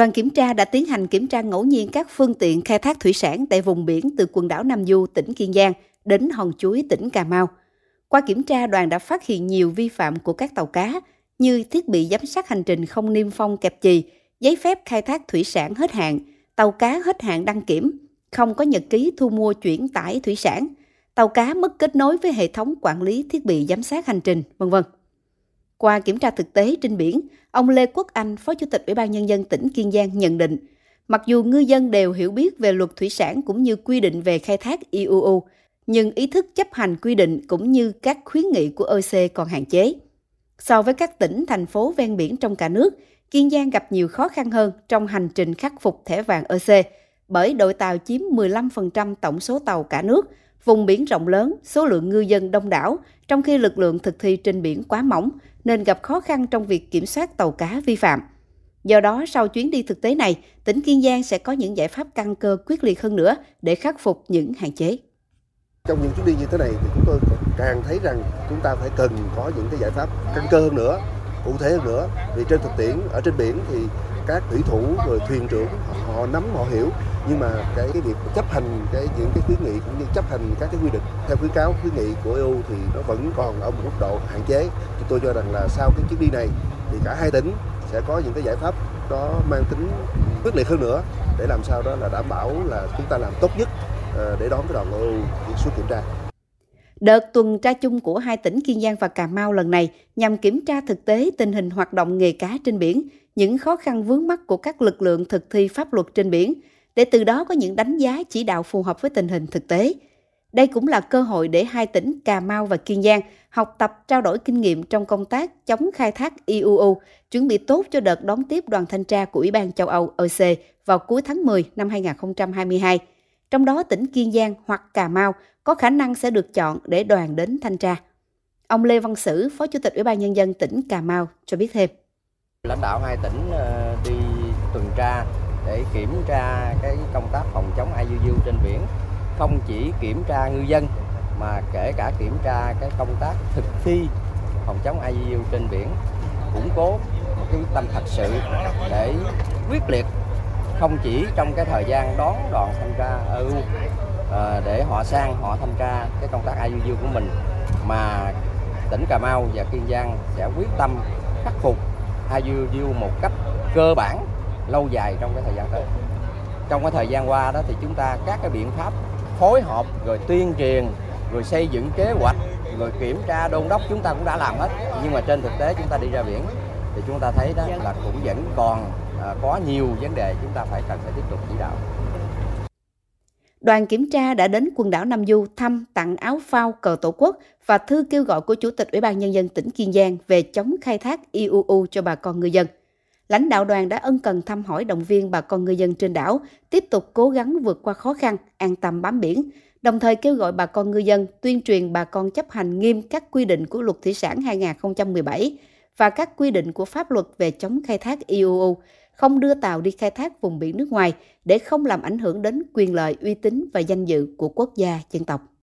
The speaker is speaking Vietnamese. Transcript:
Đoàn kiểm tra đã tiến hành kiểm tra ngẫu nhiên các phương tiện khai thác thủy sản tại vùng biển từ quần đảo Nam Du, tỉnh Kiên Giang đến Hòn Chuối, tỉnh Cà Mau. Qua kiểm tra, đoàn đã phát hiện nhiều vi phạm của các tàu cá như thiết bị giám sát hành trình không niêm phong kẹp chì, giấy phép khai thác thủy sản hết hạn, tàu cá hết hạn đăng kiểm, không có nhật ký thu mua chuyển tải thủy sản, tàu cá mất kết nối với hệ thống quản lý thiết bị giám sát hành trình, vân vân. Qua kiểm tra thực tế trên biển, ông Lê Quốc Anh, Phó Chủ tịch Ủy ban Nhân dân tỉnh Kiên Giang nhận định, mặc dù ngư dân đều hiểu biết về luật thủy sản cũng như quy định về khai thác IUU, nhưng ý thức chấp hành quy định cũng như các khuyến nghị của OC còn hạn chế. So với các tỉnh, thành phố ven biển trong cả nước, Kiên Giang gặp nhiều khó khăn hơn trong hành trình khắc phục thẻ vàng OC, bởi đội tàu chiếm 15% tổng số tàu cả nước, vùng biển rộng lớn, số lượng ngư dân đông đảo, trong khi lực lượng thực thi trên biển quá mỏng, nên gặp khó khăn trong việc kiểm soát tàu cá vi phạm. Do đó, sau chuyến đi thực tế này, tỉnh Kiên Giang sẽ có những giải pháp căn cơ quyết liệt hơn nữa để khắc phục những hạn chế. Trong những chuyến đi như thế này thì chúng tôi càng thấy rằng chúng ta phải cần có những cái giải pháp căn cơ hơn nữa, cụ thể hơn nữa. Vì trên thực tiễn ở trên biển thì các thủy thủ rồi thuyền trưởng họ nắm họ hiểu nhưng mà cái, cái việc chấp hành cái những cái khuyến nghị cũng như chấp hành các cái quy định theo khuyến cáo khuyến nghị của EU thì nó vẫn còn ở một mức độ hạn chế thì tôi cho rằng là sau cái chuyến đi này thì cả hai tỉnh sẽ có những cái giải pháp đó mang tính quyết liệt hơn nữa để làm sao đó là đảm bảo là chúng ta làm tốt nhất ờ, để đón cái đoàn EU xuống kiểm tra. Đợt tuần tra chung của hai tỉnh Kiên Giang và Cà Mau lần này nhằm kiểm tra thực tế tình hình hoạt động nghề cá trên biển, những khó khăn vướng mắt của các lực lượng thực thi pháp luật trên biển, để từ đó có những đánh giá chỉ đạo phù hợp với tình hình thực tế. Đây cũng là cơ hội để hai tỉnh Cà Mau và Kiên Giang học tập trao đổi kinh nghiệm trong công tác chống khai thác IUU, chuẩn bị tốt cho đợt đón tiếp đoàn thanh tra của Ủy ban châu Âu EC vào cuối tháng 10 năm 2022. Trong đó tỉnh Kiên Giang hoặc Cà Mau có khả năng sẽ được chọn để đoàn đến thanh tra. Ông Lê Văn Sử, Phó Chủ tịch Ủy ban Nhân dân tỉnh Cà Mau cho biết thêm. Lãnh đạo hai tỉnh ờ, đi tuần tra để kiểm tra cái công tác phòng chống IUU trên biển. Không chỉ kiểm tra ngư dân mà kể cả kiểm tra cái công tác thực thi phòng chống IUU trên biển củng cố một cái quyết tâm thật sự để quyết liệt không chỉ trong cái thời gian đón đoàn thanh tra EU à, ờ, để họ sang họ thanh tra cái công tác IUU của mình mà tỉnh Cà Mau và Kiên Giang sẽ quyết tâm khắc phục IUU một cách cơ bản lâu dài trong cái thời gian tới trong cái thời gian qua đó thì chúng ta các cái biện pháp phối hợp rồi tuyên truyền rồi xây dựng kế hoạch rồi kiểm tra đôn đốc chúng ta cũng đã làm hết. Nhưng mà trên thực tế chúng ta đi ra biển thì chúng ta thấy đó là cũng vẫn còn à, có nhiều vấn đề chúng ta phải cần phải tiếp tục chỉ đạo. Đoàn kiểm tra đã đến quần đảo Nam Du thăm tặng áo phao cờ tổ quốc và thư kêu gọi của Chủ tịch Ủy ban Nhân dân tỉnh Kiên Giang về chống khai thác IUU cho bà con ngư dân lãnh đạo đoàn đã ân cần thăm hỏi động viên bà con ngư dân trên đảo tiếp tục cố gắng vượt qua khó khăn, an tâm bám biển, đồng thời kêu gọi bà con ngư dân tuyên truyền bà con chấp hành nghiêm các quy định của Luật Thủy sản 2017 và các quy định của pháp luật về chống khai thác IUU, không đưa tàu đi khai thác vùng biển nước ngoài để không làm ảnh hưởng đến quyền lợi, uy tín và danh dự của quốc gia dân tộc.